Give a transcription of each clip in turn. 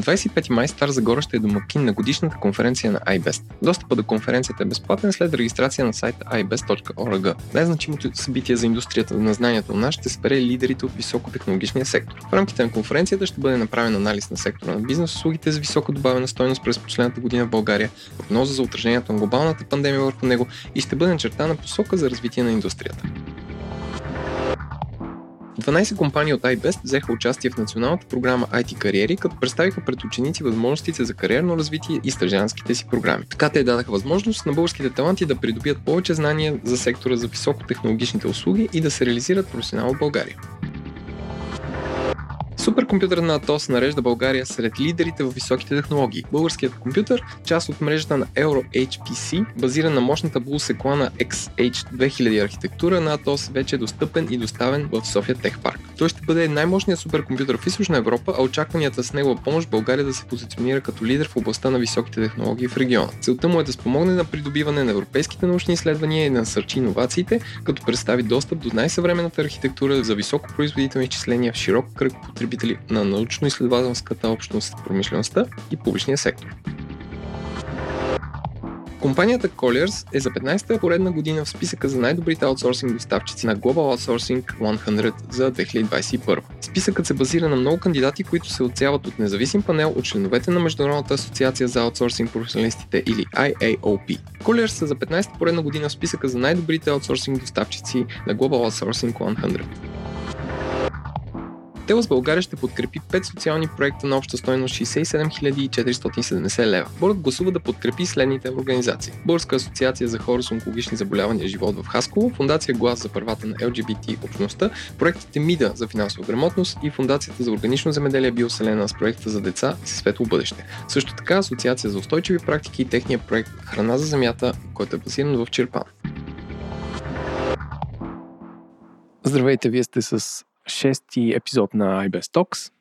На 25 май Стар Загора ще е домакин на годишната конференция на iBest. Достъпът до конференцията е безплатен след регистрация на сайта ibest.org. Най-значимото събитие за индустрията на знанието на нас ще спре лидерите от високотехнологичния сектор. В рамките на конференцията ще бъде направен анализ на сектора на бизнес услугите с високо добавена стойност през последната година в България, прогноза за отражението на глобалната пандемия върху него и ще бъде начертана посока за развитие на индустрията. 12 компании от iBest взеха участие в националната програма IT кариери, като представиха пред ученици възможностите за кариерно развитие и стъжанските си програми. Така те дадаха възможност на българските таланти да придобият повече знания за сектора за високотехнологичните услуги и да се реализират професионално в България. Суперкомпютърът на Атос нарежда България сред лидерите в високите технологии. Българският компютър, част от мрежата на Euro HPC, базиран на мощната булсеклана XH2000 архитектура на Атос, вече е достъпен и доставен в София Тех Парк. Той ще бъде най-мощният суперкомпютър в Източна Европа, а очакванията с негова помощ България да се позиционира като лидер в областта на високите технологии в региона. Целта му е да спомогне на придобиване на европейските научни изследвания и да насърчи иновациите, като представи достъп до най-съвременната архитектура за високопроизводителни изчисления в широк кръг потребители потребители на научно-изследователската общност, промишлеността и публичния сектор. Компанията Colliers е за 15-та поредна година в списъка за най-добрите аутсорсинг доставчици на Global Outsourcing 100 за 2021. Списъкът се базира на много кандидати, които се отсяват от независим панел от членовете на Международната асоциация за аутсорсинг професионалистите или IAOP. Colliers са за 15-та поредна година в списъка за най-добрите аутсорсинг доставчици на Global Outsourcing 100. Телос България ще подкрепи 5 социални проекта на обща стойност 67 470 лева. Борът гласува да подкрепи следните организации. Българска асоциация за хора с онкологични заболявания живот в Хасково, Фундация Глас за правата на LGBT общността, проектите МИДА за финансова грамотност и Фундацията за органично земеделие Биоселена с проекта за деца с светло бъдеще. Също така Асоциация за устойчиви практики и техния проект Храна за земята, който е базиран в Черпан. Здравейте, вие сте с шести епизод на iBest Talks.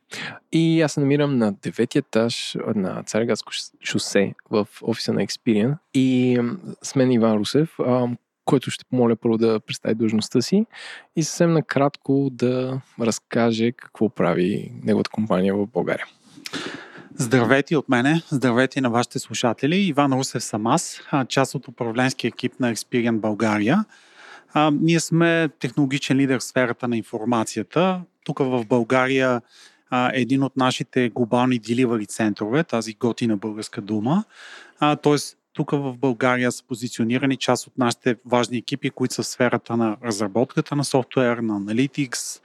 И аз се намирам на деветия етаж на Цареградско шосе в офиса на Experian. И с мен Иван Русев, който ще помоля първо да представи длъжността си и съвсем накратко да разкаже какво прави неговата компания в България. Здравейте от мене, здравейте на вашите слушатели. Иван Русев съм аз, част от управленски екип на Experian България. А, ние сме технологичен лидер в сферата на информацията. Тук в България а, един от нашите глобални деливари центрове, тази готина българска дума. т.е. тук в България са позиционирани част от нашите важни екипи, които са в сферата на разработката на софтуер, на аналитикс,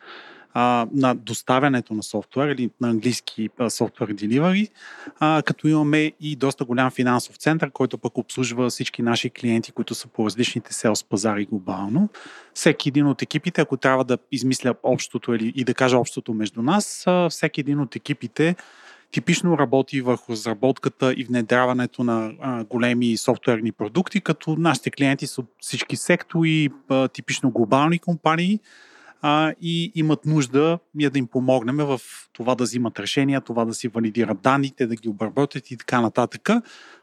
а, на доставянето на софтуер или на английски софтуер деливари, като имаме и доста голям финансов център, който пък обслужва всички наши клиенти, които са по различните селс пазари глобално. Всеки един от екипите, ако трябва да измисля общото или и да кажа общото между нас, всеки един от екипите типично работи върху разработката и внедряването на а, големи софтуерни продукти, като нашите клиенти са всички сектори, а, типично глобални компании, а, и имат нужда ние да им помогнем в това да взимат решения, това да си валидират данните, да ги обработят и така нататък.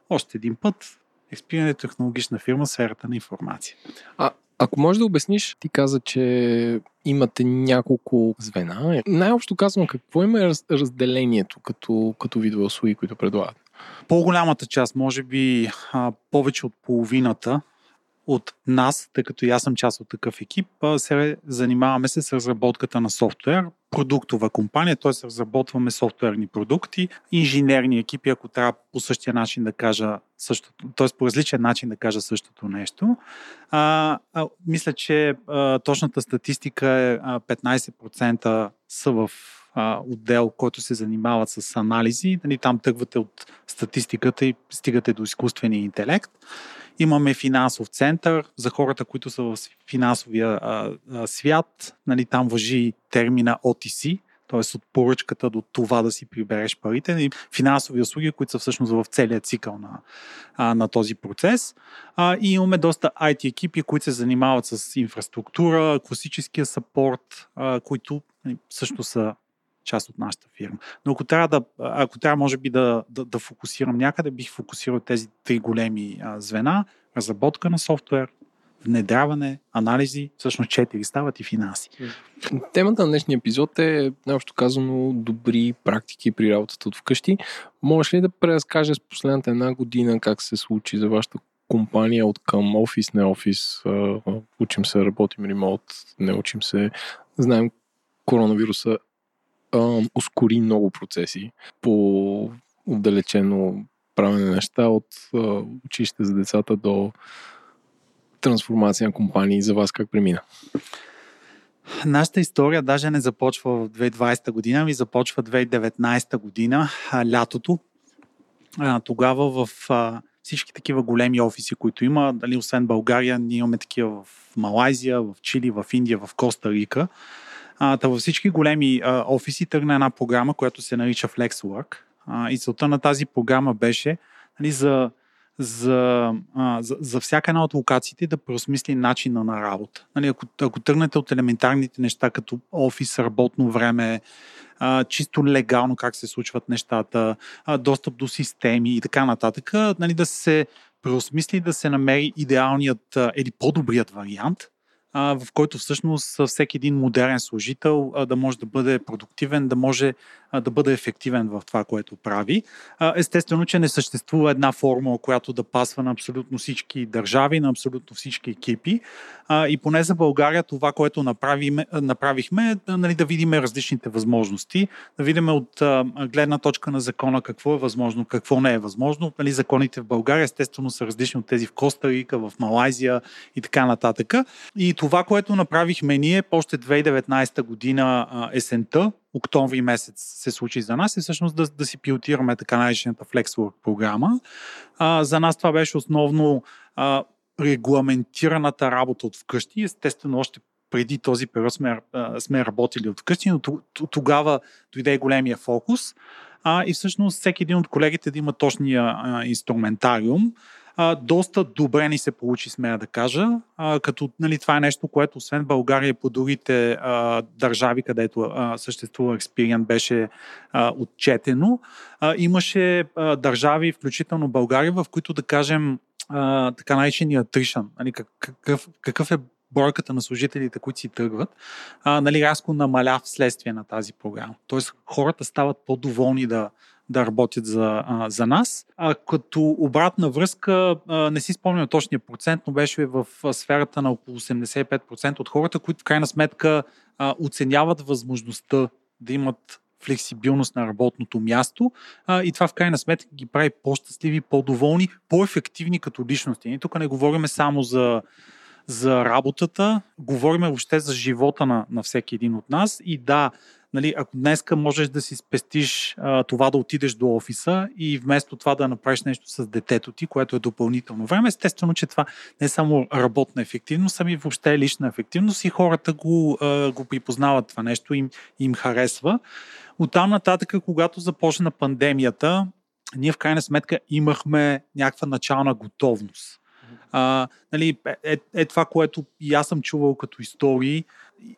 Още един път, Experian е технологична фирма в сферата на информация. А, ако можеш да обясниш, ти каза, че имате няколко звена. Най-общо казвам, какво има раз, разделението като, като видове услуги, които предлагат? По-голямата част, може би повече от половината от нас, тъй като и аз съм част от такъв екип, се занимаваме се с разработката на софтуер, продуктова компания, т.е. разработваме софтуерни продукти, инженерни екипи, ако трябва по същия начин да кажа същото, т.е. по различен начин да кажа същото нещо. А, а, мисля, че а, точната статистика е а, 15% са в а, отдел, който се занимават с анализи. Нали, там тъгвате от статистиката и стигате до изкуствения интелект. Имаме финансов център за хората, които са в финансовия а, а, свят. Нали, там въжи термина OTC, т.е. от поръчката до това да си прибереш парите, и финансови услуги, които са всъщност в целия цикъл на, а, на този процес. А, и имаме доста IT екипи, които се занимават с инфраструктура, класическия сапорт, а, които нали, също са част от нашата фирма. Но ако трябва, да, ако трябва може би да, да, да фокусирам някъде, бих фокусирал тези три големи а, звена разработка на софтуер, внедряване, анализи, всъщност 4 стават и финанси. Темата на днешния епизод е, най-общо казано, добри практики при работата от вкъщи. Можеш ли да преразкажеш последната една година как се случи за вашата компания от към офис, не офис, учим се, работим ремонт, не учим се. Знаем, коронавируса ускори много процеси по отдалечено правене неща от училище за децата до трансформация на компании. За вас как премина? Нашата история даже не започва в 2020 година, ми започва 2019 година, лятото. Тогава в всички такива големи офиси, които има, дали, освен България, ние имаме такива в Малайзия, в Чили, в Индия, в Коста Рика. А, във всички големи а, офиси тръгна една програма, която се нарича FlexWork. А, и целта на тази програма беше нали, за, за, а, за, за всяка една от локациите да преосмисли начина на работа. Нали, ако, ако тръгнете от елементарните неща, като офис, работно време, а, чисто легално как се случват нещата, а, достъп до системи и така нататък, нали, да се преосмисли да се намери идеалният или по-добрият вариант, в който всъщност всеки един модерен служител да може да бъде продуктивен, да може да бъде ефективен в това, което прави. Естествено, че не съществува една формула, която да пасва на абсолютно всички държави, на абсолютно всички екипи. И поне за България това, което направихме, е нали, да видим различните възможности, да видим от гледна точка на закона какво е възможно, какво не е възможно. Нали, законите в България естествено са различни от тези в Коста Рика, в Малайзия и така нататък. И това, което направихме ние, още 2019 година есента, октомври месец се случи за нас, е всъщност да, да си пилотираме така наречената FlexWork програма. А, за нас това беше основно а, регламентираната работа от вкъщи. Естествено, още преди този период сме, а, сме работили от вкъщи, но тогава дойде големия фокус. А, и всъщност всеки един от колегите да има точния а, инструментариум а, доста добре ни се получи, смея да кажа, а, като нали, това е нещо, което освен България и по другите а, държави, където а, съществува Experian, беше а, отчетено. А, имаше а, държави, включително България, в които да кажем а, така наречения attrition, нали, какъв, какъв е бройката на служителите, които си тръгват, а, нали, рязко намаля вследствие на тази програма. Тоест хората стават по-доволни да, да работят за, а, за нас. А като обратна връзка, а, не си спомням точния процент, но беше в сферата на около 85% от хората, които в крайна сметка а, оценяват възможността да имат флексибилност на работното място а, и това в крайна сметка ги прави по-щастливи, по-доволни, по-ефективни като личности. И тук не говорим само за за работата, говорим въобще за живота на, на всеки един от нас и да, нали, ако днеска можеш да си спестиш а, това да отидеш до офиса и вместо това да направиш нещо с детето ти, което е допълнително време, естествено, че това не е само работна ефективност, ами въобще е лична ефективност и хората го, а, го припознават това нещо, им, им харесва. Оттам нататък, когато започна пандемията, ние в крайна сметка имахме някаква начална готовност. А, нали, е, е, е това, което и аз съм чувал като истории.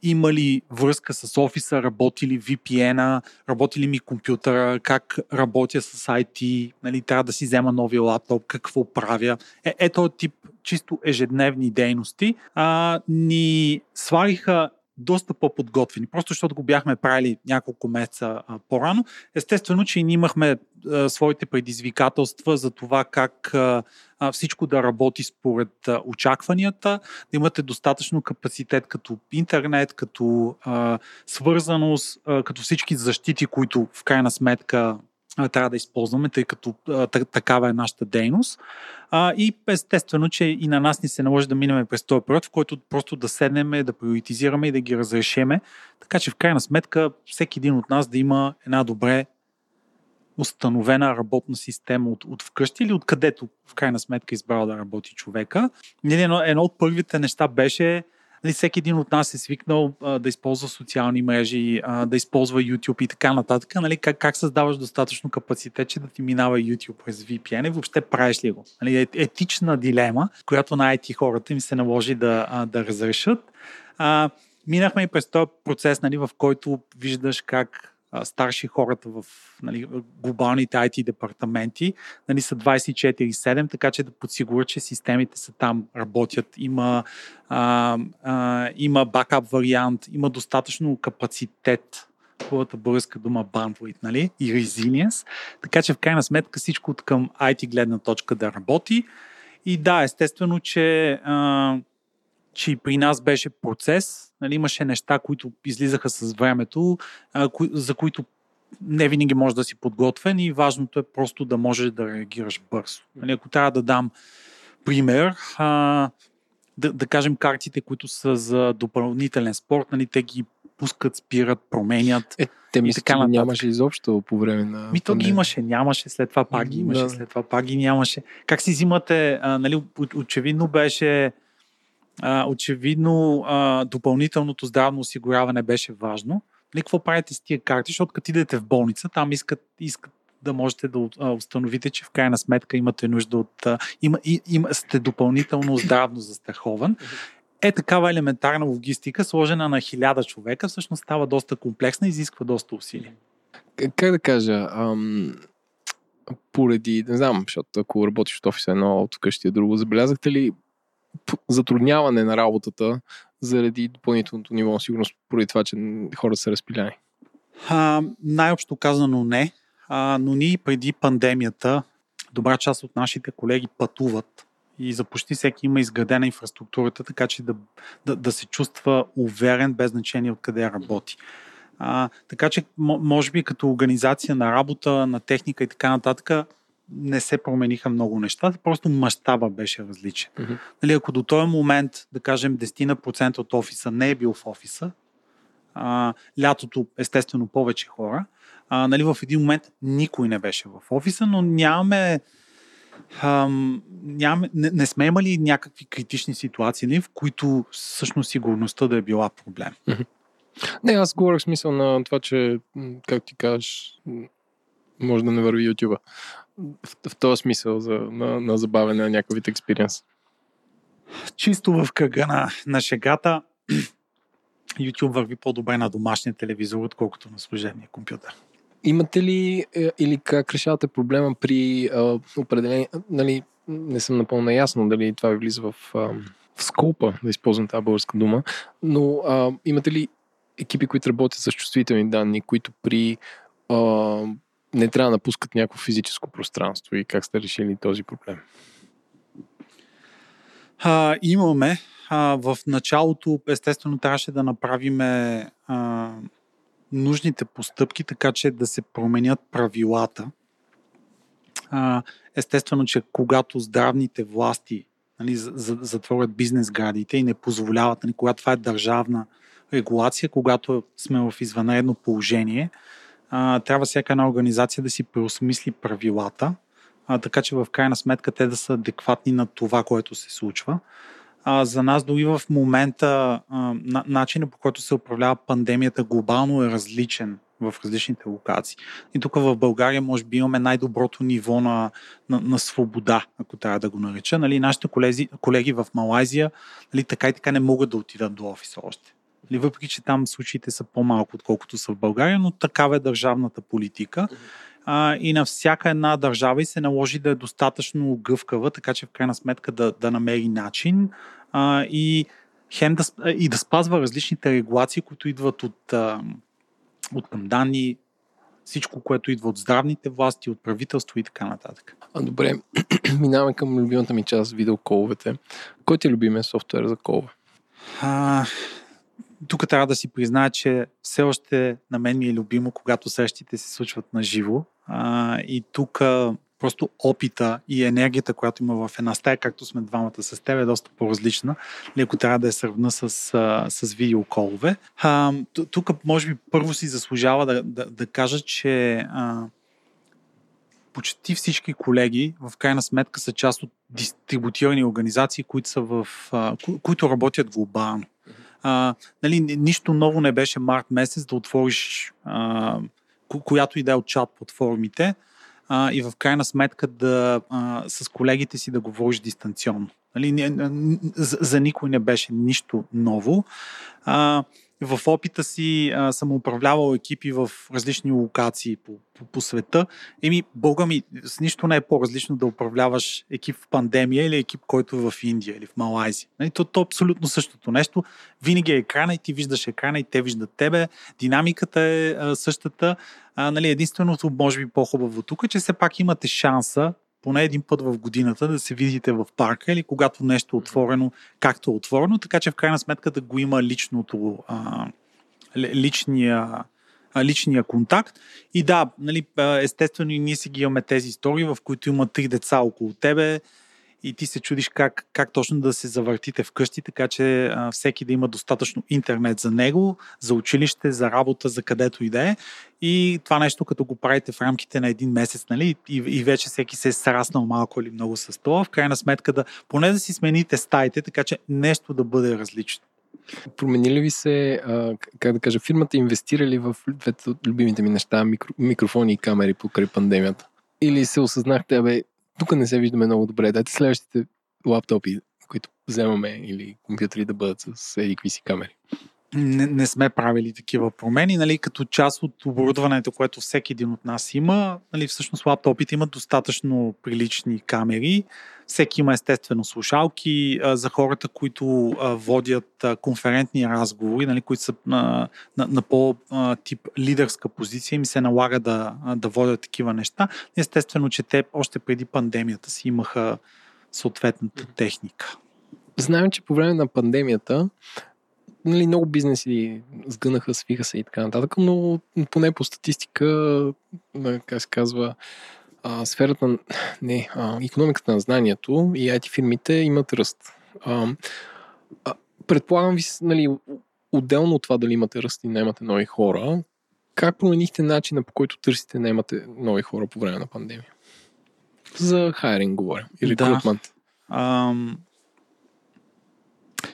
Има ли връзка с офиса, работи ли VPN-а, работи ли ми компютъра, как работя с IT, нали, трябва да си взема новия лаптоп, какво правя. Е, ето тип чисто ежедневни дейности. А, ни свариха доста по-подготвени, просто защото го бяхме правили няколко месеца а, по-рано. Естествено, че и ние имахме а, своите предизвикателства за това как а, всичко да работи според а, очакванията, да имате достатъчно капацитет като интернет, като а, свързаност, а, като всички защити, които в крайна сметка трябва да използваме, тъй като а, такава е нашата дейност. А, и естествено, че и на нас ни се наложи да минем през този период, в който просто да седнем, да приоритизираме и да ги разрешеме. Така че в крайна сметка всеки един от нас да има една добре установена работна система от, от вкъщи или откъдето в крайна сметка избрал да работи човека. Едно, едно от първите неща беше нали, всеки един от нас е свикнал а, да използва социални мрежи, а, да използва YouTube и така нататък. Нали, как, как създаваш достатъчно капацитет, че да ти минава YouTube през VPN и въобще правиш ли го? Нали, е, етична дилема, която на IT хората им се наложи да, а, да разрешат. А, минахме и през този процес, нали, в който виждаш как старши хората в нали, глобалните IT департаменти, нали, са 24-7, така че да подсигурят, че системите са там, работят, има, а, а, има бакап вариант, има достатъчно капацитет хубавата българска дума bandwidth, нали? И resilience. Така че в крайна сметка всичко от към IT гледна точка да работи. И да, естествено, че, а, че и при нас беше процес. Нали? Имаше неща, които излизаха с времето, а, кои, за които не винаги можеш да си подготвен и важното е просто да можеш да реагираш бързо. Нали? Ако трябва да дам пример, а, да, да кажем картите, които са за допълнителен спорт, нали, те ги пускат, спират, променят. Е, те мисля, така че нямаше изобщо по време на... Ми то ги имаше, нямаше, след това пак ги имаше, да. след това пак ги нямаше. Как си взимате, а, нали, очевидно беше очевидно а, допълнителното здравно осигуряване беше важно. Нали, какво правите с тия карти, защото като идете в болница, там искат, искат да можете да установите, че в крайна сметка имате нужда от... Има, има, сте допълнително здравно застрахован е такава елементарна логистика, сложена на хиляда човека, всъщност става доста комплексна и изисква доста усилия. Как да кажа, ам, поради, не знам, защото ако работиш в офиса едно, от къщи е друго, забелязахте ли затрудняване на работата заради допълнителното ниво на сигурност, поради това, че хората са разпиляни? А, най-общо казано не, а, но ние преди пандемията добра част от нашите колеги пътуват и за почти всеки има изградена инфраструктурата, така че да, да, да се чувства уверен, без значение откъде работи. А, така че, може би като организация на работа, на техника и така нататък, не се промениха много неща, просто мащаба беше различен. Mm-hmm. Нали, ако до този момент, да кажем, 10% от офиса не е бил в офиса, а, лятото естествено повече хора, а, нали, в един момент никой не беше в офиса, но нямаме Ам, ням, не, не сме имали някакви критични ситуации, ли, в които всъщност сигурността да е била проблем. Не, аз говоря в смисъл на това, че, как ти кажеш, може да не върви YouTube. В, в този смисъл за, на, на забавяне на някакъв вид експириенс. Чисто в кръга на, на шегата, YouTube върви по-добре на домашния телевизор, отколкото на служебния компютър. Имате ли е, или как решавате проблема при а, определени, нали, не съм напълно ясно дали това ви влиза в, а, в скопа, да използвам тази българска дума, но а, имате ли екипи, които работят с чувствителни данни, които при а, не трябва да напускат някакво физическо пространство и как сте решили този проблем? А, имаме. А, в началото, естествено, трябваше да направим а, нужните постъпки, така че да се променят правилата. А, естествено, че когато здравните власти нали, затворят бизнес градите и не позволяват, нали, когато това е държавна регулация, когато сме в извънредно положение, а, трябва всяка една организация да си преосмисли правилата, а, така че в крайна сметка те да са адекватни на това, което се случва а, за нас дори в момента а, на, начинът по който се управлява пандемията глобално е различен в различните локации. И тук в България може би имаме най-доброто ниво на, на, на свобода, ако трябва да го нареча. Нали, нашите колеги, колеги в Малайзия нали, така и така не могат да отидат до офиса още. Нали, въпреки, че там случаите са по-малко, отколкото са в България, но такава е държавната политика а, и на всяка една държава и се наложи да е достатъчно гъвкава, така че в крайна сметка да, да намери начин а, и, хем да, и да спазва различните регулации, които идват от, а, от към данни, всичко, което идва от здравните власти, от правителство и така нататък. А, добре, минаваме към любимата ми част, видеоколовете. Кой ти е любимия софтуер за колове? А, тук трябва да си призная, че все още на мен ми е любимо, когато срещите се случват на живо. И тук просто опита и енергията, която има в една стая, както сме двамата с теб, е доста по-различна, леко трябва да я сравна с, с видеоколове. тук, може би, първо си заслужава да, да, да кажа, че а, почти всички колеги в крайна сметка са част от дистрибутирани организации, които, са в, а, ко, които работят глобално. А, нали, нищо ново не беше март месец да отвориш а, която и да е от чат платформите а, и в крайна сметка да а, с колегите си да говориш дистанционно. Нали, за, за никой не беше нищо ново. А, в опита си а, съм управлявал екипи в различни локации по, по, по света. Еми, Бога ми, с нищо не е по-различно да управляваш екип в пандемия или екип, който е в Индия или в Малайзия. Нали, то, то е абсолютно същото нещо. Винаги е екрана и ти виждаш екрана и те виждат тебе. Динамиката е а, същата. А, нали, единственото, може би по-хубаво тук е, че все пак имате шанса поне един път в годината да се видите в парка или когато нещо е отворено, както е отворено, така че в крайна сметка да го има личното, а, личния, личния контакт. И да, нали, естествено и ние си ги имаме тези истории, в които има три деца около тебе, и ти се чудиш как, как точно да се завъртите вкъщи, така че а, всеки да има достатъчно интернет за него, за училище, за работа, за където и да е. И това нещо, като го правите в рамките на един месец, нали, и, и вече всеки се е сраснал малко или много с това, в крайна сметка да поне да си смените стаите, така че нещо да бъде различно. Промени ли ви се, а, как да кажа, фирмата инвестира ли в двете любимите ми неща, микро, микрофони и камери покрай пандемията? Или се осъзнахте, абе, тук не се виждаме много добре. Дайте следващите лаптопи, които вземаме или компютри да бъдат с еди си камери. Не, не сме правили такива промени, нали, като част от оборудването, което всеки един от нас има, нали, всъщност лаптопите имат достатъчно прилични камери, всеки има естествено слушалки а, за хората, които а, водят а, конферентни разговори, нали, които са на, на, на по-тип лидерска позиция, им се налага да, да водят такива неща. Естествено, че те още преди пандемията си имаха съответната техника. Знаем, че по време на пандемията нали, много бизнеси сгънаха, свиха се и така нататък, но поне по статистика, как се казва, а, сферата, не, а, економиката на знанието и IT фирмите имат ръст. А, а, предполагам ви, нали, отделно от това дали имате ръст и наймате нови хора, как променихте начина по който търсите наймате нови хора по време на пандемия? За хайринг говоря и рекрутмент. Да.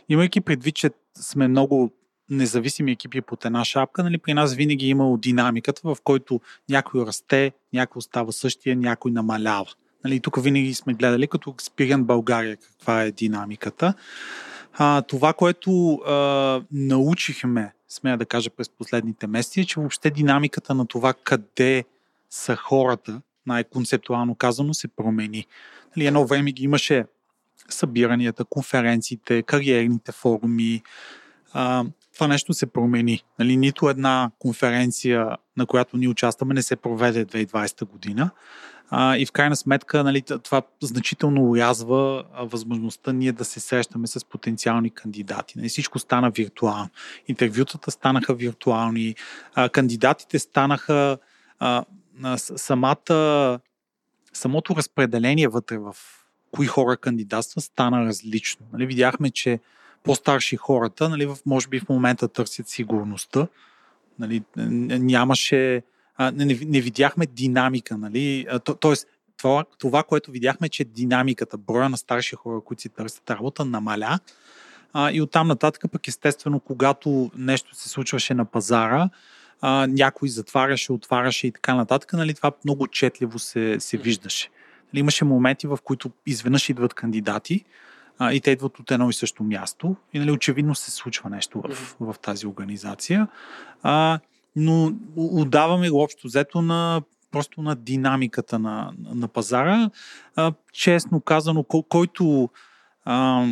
имайки предвид, че сме много независими екипи под една шапка, нали, при нас винаги е имало динамиката, в който някой расте, някой остава същия, някой намалява. Нали, тук винаги сме гледали като Experience България каква е динамиката. А, това, което а, научихме, смея да кажа през последните месеци, е, че въобще динамиката на това къде са хората, най-концептуално казано, се промени. Нали, едно време ги имаше събиранията, конференциите, кариерните форуми. А, това нещо се промени. Нали, нито една конференция, на която ние участваме, не се проведе 2020 година. А, и в крайна сметка нали, това значително урязва възможността ние да се срещаме с потенциални кандидати. Нали, всичко стана виртуално. Интервютата станаха виртуални, а, кандидатите станаха а, самата, самото разпределение вътре в кои хора кандидатства стана различно. Нали, видяхме, че по-старши хората, нали, в, може би в момента търсят сигурността. Нали, нямаше, а, не, не видяхме динамика. Нали, то, тоест, това, това, което видяхме, че динамиката, броя на старши хора, които си търсят работа, намаля. А, и оттам нататък пък естествено, когато нещо се случваше на пазара, а, някой затваряше, отваряше и така нататък, нали, това много четливо се, се виждаше. Нали, имаше моменти, в които изведнъж идват кандидати, а, и те идват от едно и също място. И нали, очевидно се случва нещо в, в тази организация. А, но отдаваме го общо взето на просто на динамиката на, на пазара. А, честно казано, който а,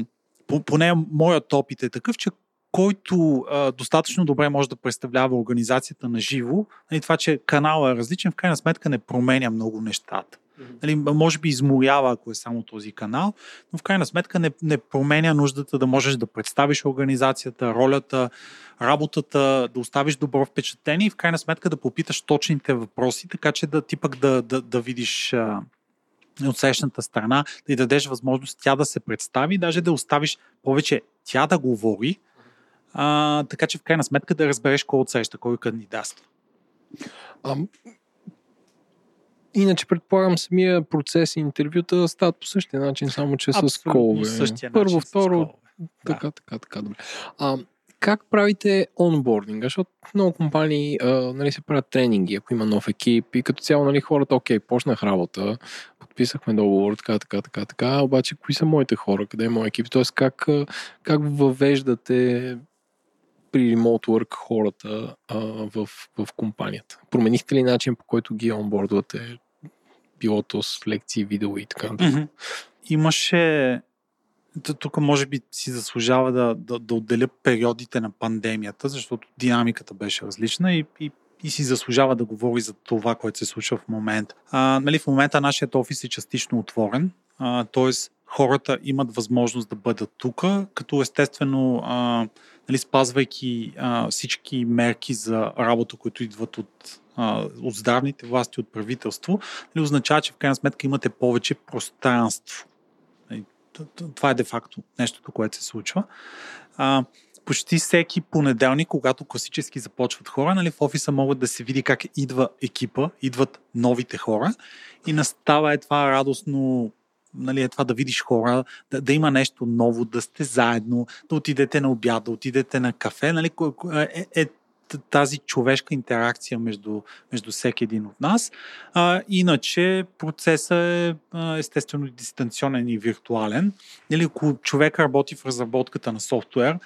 поне моят опит е такъв, че който а, достатъчно добре може да представлява организацията на живо, нали, това, че канала е различен, в крайна сметка не променя много нещата. Нали, може би изморява, ако е само този канал, но в крайна сметка не, не променя нуждата да можеш да представиш организацията, ролята, работата, да оставиш добро впечатление и в крайна сметка да попиташ точните въпроси, така че да ти пък да, да, да видиш а, от срещната страна, да й дадеш възможност тя да се представи, даже да оставиш повече тя да говори, а, така че в крайна сметка да разбереш кой от среща, кой кандидатства. Иначе предполагам самия процес и интервюта стават по същия начин, само че Абсолютно с колове. Същия Първо, начин второ, така, да. така, така, добре. А, как правите онбординга? Защото много компании а, нали, се правят тренинги, ако има нов екип и като цяло нали, хората, окей, почнах работа, подписахме договор, така, така, така, така, обаче кои са моите хора, къде е моят екип? Тоест как, как въвеждате при ремонт work хората а, в, в компанията? Променихте ли начин по който ги онбордвате? Било то с лекции, видео и така Mm-hmm. Имаше тук може би си заслужава да, да, да отделя периодите на пандемията, защото динамиката беше различна и, и, и си заслужава да говори за това, което се случва в момента. Нали, в момента нашият офис е частично отворен, т.е. хората имат възможност да бъдат тук, като естествено а, нали, спазвайки а, всички мерки за работа, които идват от, от здравните власти, от правителство, нали, означава, че в крайна сметка имате повече пространство това е де-факто нещото, което се случва. Почти всеки понеделник, когато класически започват хора, нали, в офиса могат да се види как идва екипа, идват новите хора и настава е това радостно нали, е това да видиш хора, да, да има нещо ново, да сте заедно, да отидете на обяд, да отидете на кафе. Нали, е, е, тази човешка интеракция между, между всеки един от нас. А, иначе процесът е естествено дистанционен и виртуален. Или ако човек работи в разработката на софтуер,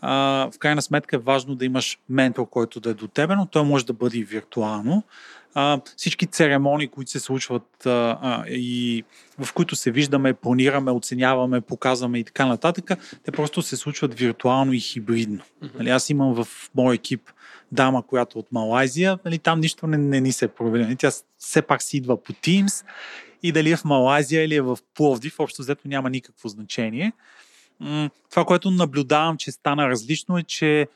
а, в крайна сметка е важно да имаш ментор, който да е до тебе, но той може да бъде и виртуално а, всички церемонии, които се случват а, а, и в които се виждаме, планираме, оценяваме, показваме и така нататък, те просто се случват виртуално и хибридно. Mm-hmm. Нали, аз имам в мой екип дама, която е от Малайзия, нали, там нищо не, не ни се провели. Нали, тя все пак си идва по Teams и дали е в Малайзия или е в Пловдив, общо взето няма никакво значение. Това, което наблюдавам, че стана различно е, че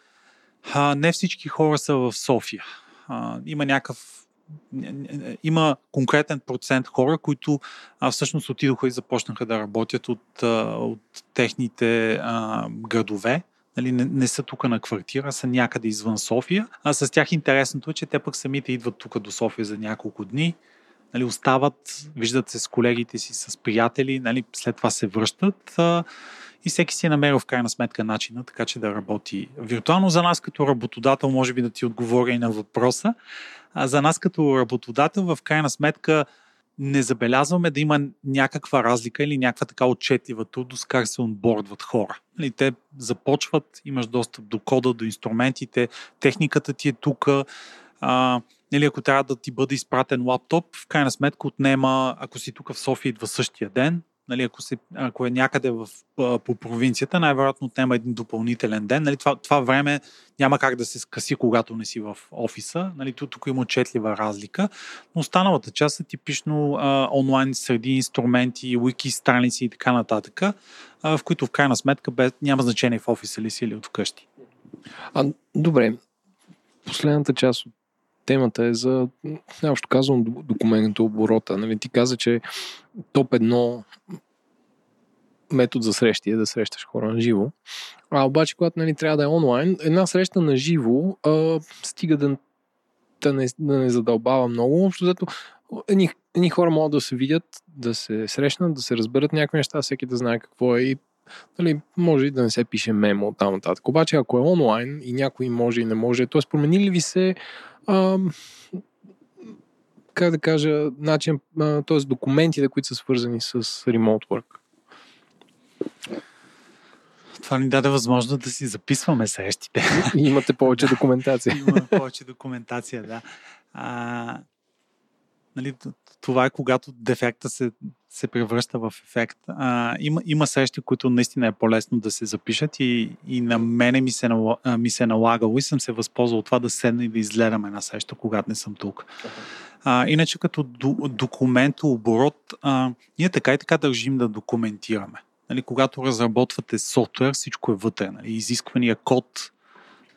а, не всички хора са в София. А, има някакъв има конкретен процент хора, които а, всъщност отидоха и започнаха да работят от, от техните а, градове. Нали, не, не са тук на квартира, са някъде извън София. А с тях интересното е, че те пък самите идват тук до София за няколко дни. Нали, остават, виждат се с колегите си, с приятели, нали, след това се връщат. А, и всеки си е намерил в крайна сметка начина, така че да работи виртуално. За нас като работодател, може би да ти отговоря и на въпроса, за нас като работодател, в крайна сметка, не забелязваме да има някаква разлика или някаква така отчетлива трудност как се онбордват хора. Нали, те започват, имаш достъп до кода, до инструментите, техниката ти е тук. А, или ако трябва да ти бъде изпратен лаптоп, в крайна сметка отнема, ако си тук в София, идва същия ден, Нали, ако, си, ако е някъде в, по провинцията, най-вероятно отнема един допълнителен ден. Нали, това, това време няма как да се скъси, когато не си в офиса. Нали, тук, има отчетлива разлика. Но останалата част е типично а, онлайн среди, инструменти, wiki страници и така нататък, а, в които в крайна сметка без, няма значение в офиса ли си или от вкъщи. А, добре. Последната част от темата е за, общо казвам, документа оборота. Нали, ти каза, че топ едно метод за срещи е да срещаш хора на живо. А обаче, когато нали, трябва да е онлайн, една среща на живо а, стига да, да, не, да не задълбава много. Общо зато едни, едни хора могат да се видят, да се срещнат, да се разберат някакви неща, всеки да знае какво е и нали, може и да не се пише мемо там нататък. Обаче, ако е онлайн и някой може и не може, т.е. промени ли ви се а, как да кажа, начин, т.е. документите, които са свързани с remote work. Това ни даде възможност да си записваме срещите. И имате повече документация. Имаме повече документация, да. А, нали, това е когато дефекта се, се превръща в ефект. А, има, има срещи, които наистина е по-лесно да се запишат и, и на мене ми се, ми се е налагало и съм се възползвал от това да седна и да изгледам една среща, когато не съм тук. А, иначе като документооборот, а, ние така и така държим да документираме. Нали, когато разработвате софтуер, всичко е вътре. Нали, изисквания код,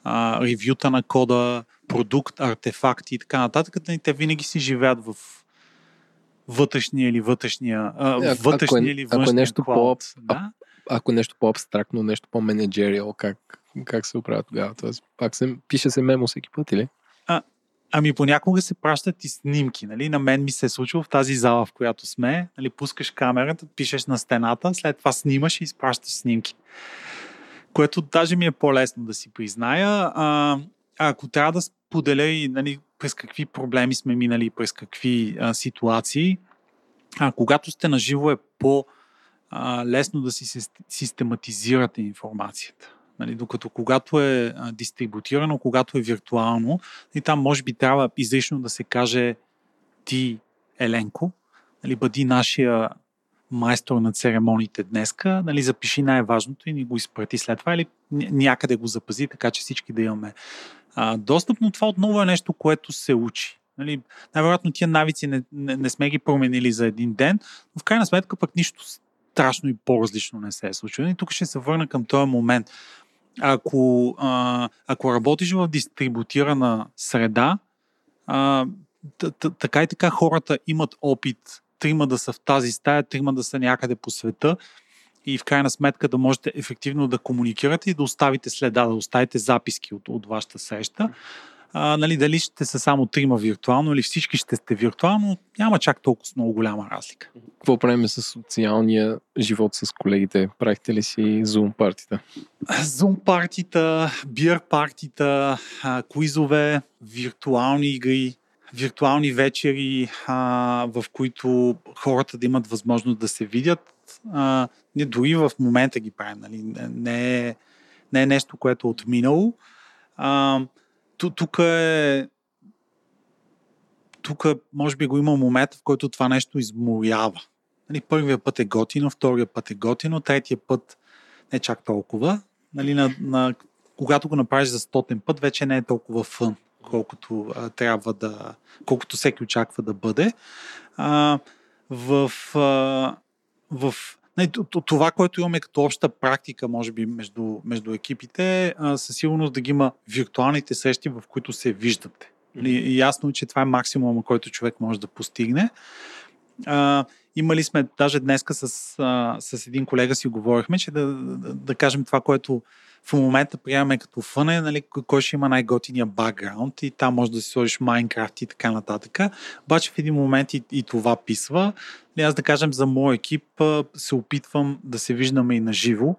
а, ревюта на кода, продукт, артефакти и така нататък, нали, те винаги си живеят в вътрешния или вътрешния, а, вътрешния ако е, или външния ако е нещо по да? Ако е нещо по-абстрактно, нещо по-менеджериал, как, как се оправя тогава? Тоест, пак се, пише се мемо всеки път, или? А, ами понякога се пращат и снимки. Нали? На мен ми се е случило в тази зала, в която сме. Нали? Пускаш камерата, пишеш на стената, след това снимаш и изпращаш снимки. Което даже ми е по-лесно да си призная. А, ако трябва да споделя и нали, през какви проблеми сме минали, през какви а, ситуации, а, когато сте на живо е по- лесно да си систематизирате информацията. Нали, докато когато е а, дистрибутирано, когато е виртуално, и там може би трябва изрично да се каже ти, Еленко, нали, бъди нашия майстор на церемониите днеска, нали, запиши най-важното и ни го изпрати след това или някъде го запази, така че всички да имаме а, достъп, но това отново е нещо, което се учи. Нали, най-вероятно тия навици не, не, не сме ги променили за един ден, но в крайна сметка пък нищо страшно и по-различно не се е случило. И тук ще се върна към този момент. Ако, а, ако работиш в дистрибутирана среда, а, така и така хората имат опит трима да са в тази стая, трима да са някъде по света и в крайна сметка да можете ефективно да комуникирате и да оставите следа, да оставите записки от, от вашата среща. А, нали, дали ще са само трима виртуално или всички ще сте виртуално, няма чак толкова много голяма разлика. Какво правим с социалния живот с колегите? Правихте ли си Zoom партита? Zoom партита, бир партита, куизове, виртуални игри, виртуални вечери, а, в които хората да имат възможност да се видят. А, ние дори в момента ги правим. Нали? Не, е, не е нещо, което е отминало. А, тук е тук може би го има момент, в който това нещо изморява. Нали, първия път е готино, втория път е готино, третия път не чак толкова. Нали, на, на, когато го направиш за стотен път, вече не е толкова фън колкото а, трябва да, колкото всеки очаква да бъде. А, в, а, в това, което имаме като обща практика, може би, между, между екипите, със сигурност да ги има виртуалните срещи, в които се виждате. И ясно, че това е максимума, който човек може да постигне. А, имали сме, даже днеска с, а, с един колега си говорихме, че да, да, да кажем това, което в момента приемаме като фъне, нали, кой ще има най-готиния бакграунд и там може да си сложиш Майнкрафт и така нататък. Обаче в един момент и, и това писва. Нали, аз да кажем за моят екип се опитвам да се виждаме и на живо.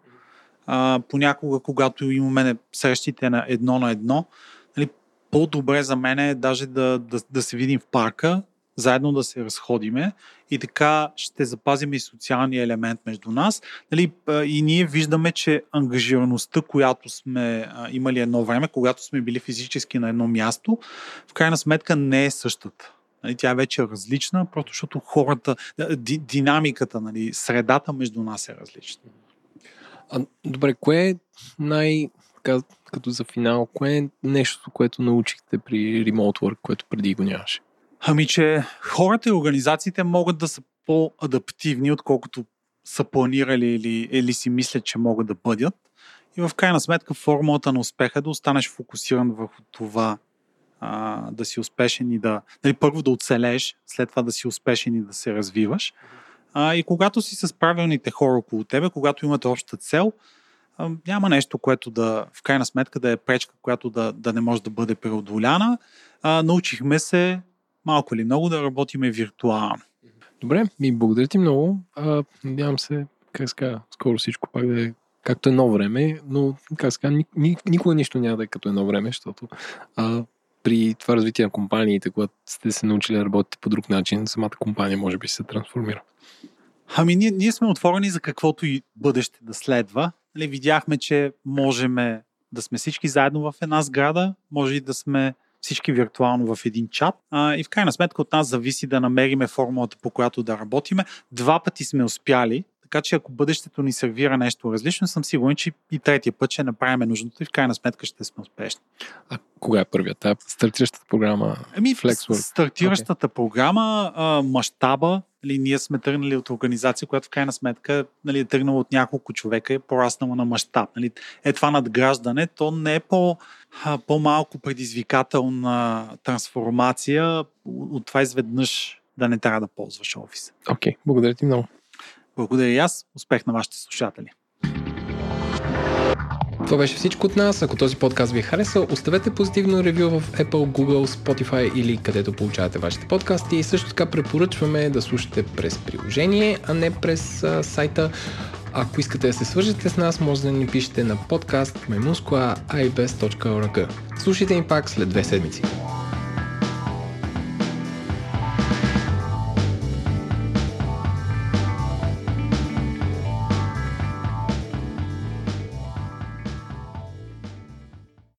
понякога, когато имаме срещите на едно на едно, нали, по-добре за мен е даже да, да, да се видим в парка, заедно да се разходиме и така ще запазим и социалния елемент между нас. Нали, и ние виждаме, че ангажираността, която сме имали едно време, когато сме били физически на едно място, в крайна сметка не е същата. Нали, тя е вече различна, просто защото хората, динамиката, нали, средата между нас е различна. А, добре, кое е най- като за финал, кое е нещо, което научихте при Remote Work, което преди го нямаше? Ами, че хората и организациите могат да са по-адаптивни, отколкото са планирали или, или си мислят, че могат да бъдат. И в крайна сметка формулата на успеха е да останеш фокусиран върху това а, да си успешен и да... Нали, първо да оцелеш, след това да си успешен и да се развиваш. А, и когато си с правилните хора около тебе, когато имате обща цел, а, няма нещо, което да, в крайна сметка, да е пречка, която да, да не може да бъде преодоляна. А, научихме се малко или много да работиме виртуално. Добре, ми благодаря ти много. А, надявам се, как ска, скоро всичко пак да е както едно време, но как ска, ни, ни, никога нищо няма да е като едно време, защото а, при това развитие на компаниите, когато сте се научили да работите по друг начин, самата компания може би се трансформира. Ами ние, ние сме отворени за каквото и бъдеще да следва. Нали, видяхме, че можем да сме всички заедно в една сграда, може и да сме всички виртуално в един чат. А, и в крайна сметка от нас зависи да намериме формулата, по която да работиме. Два пъти сме успяли, така че ако бъдещето ни сервира нещо различно, съм сигурен, че и третия път ще направим нужното и в крайна сметка ще сме успешни. А кога е първият етап? Стартиращата програма? Ами, Flexwork. Стартиращата okay. програма, мащаба, нали, ние сме тръгнали от организация, която в крайна сметка нали, е тръгнала от няколко човека и е пораснала на мащаб. Нали. Е това надграждане, то не е по, по-малко предизвикателна трансформация от това изведнъж да не трябва да ползваш офиса. Окей, okay, благодаря ти много. Благодаря и аз. Успех на вашите слушатели. Това беше всичко от нас. Ако този подкаст ви е харесал, оставете позитивно ревю в Apple, Google, Spotify или където получавате вашите подкасти. И също така препоръчваме да слушате през приложение, а не през а, сайта. Ако искате да се свържете с нас, може да ни пишете на подкаст memuskua.ibes.org. Слушайте ни пак след две седмици.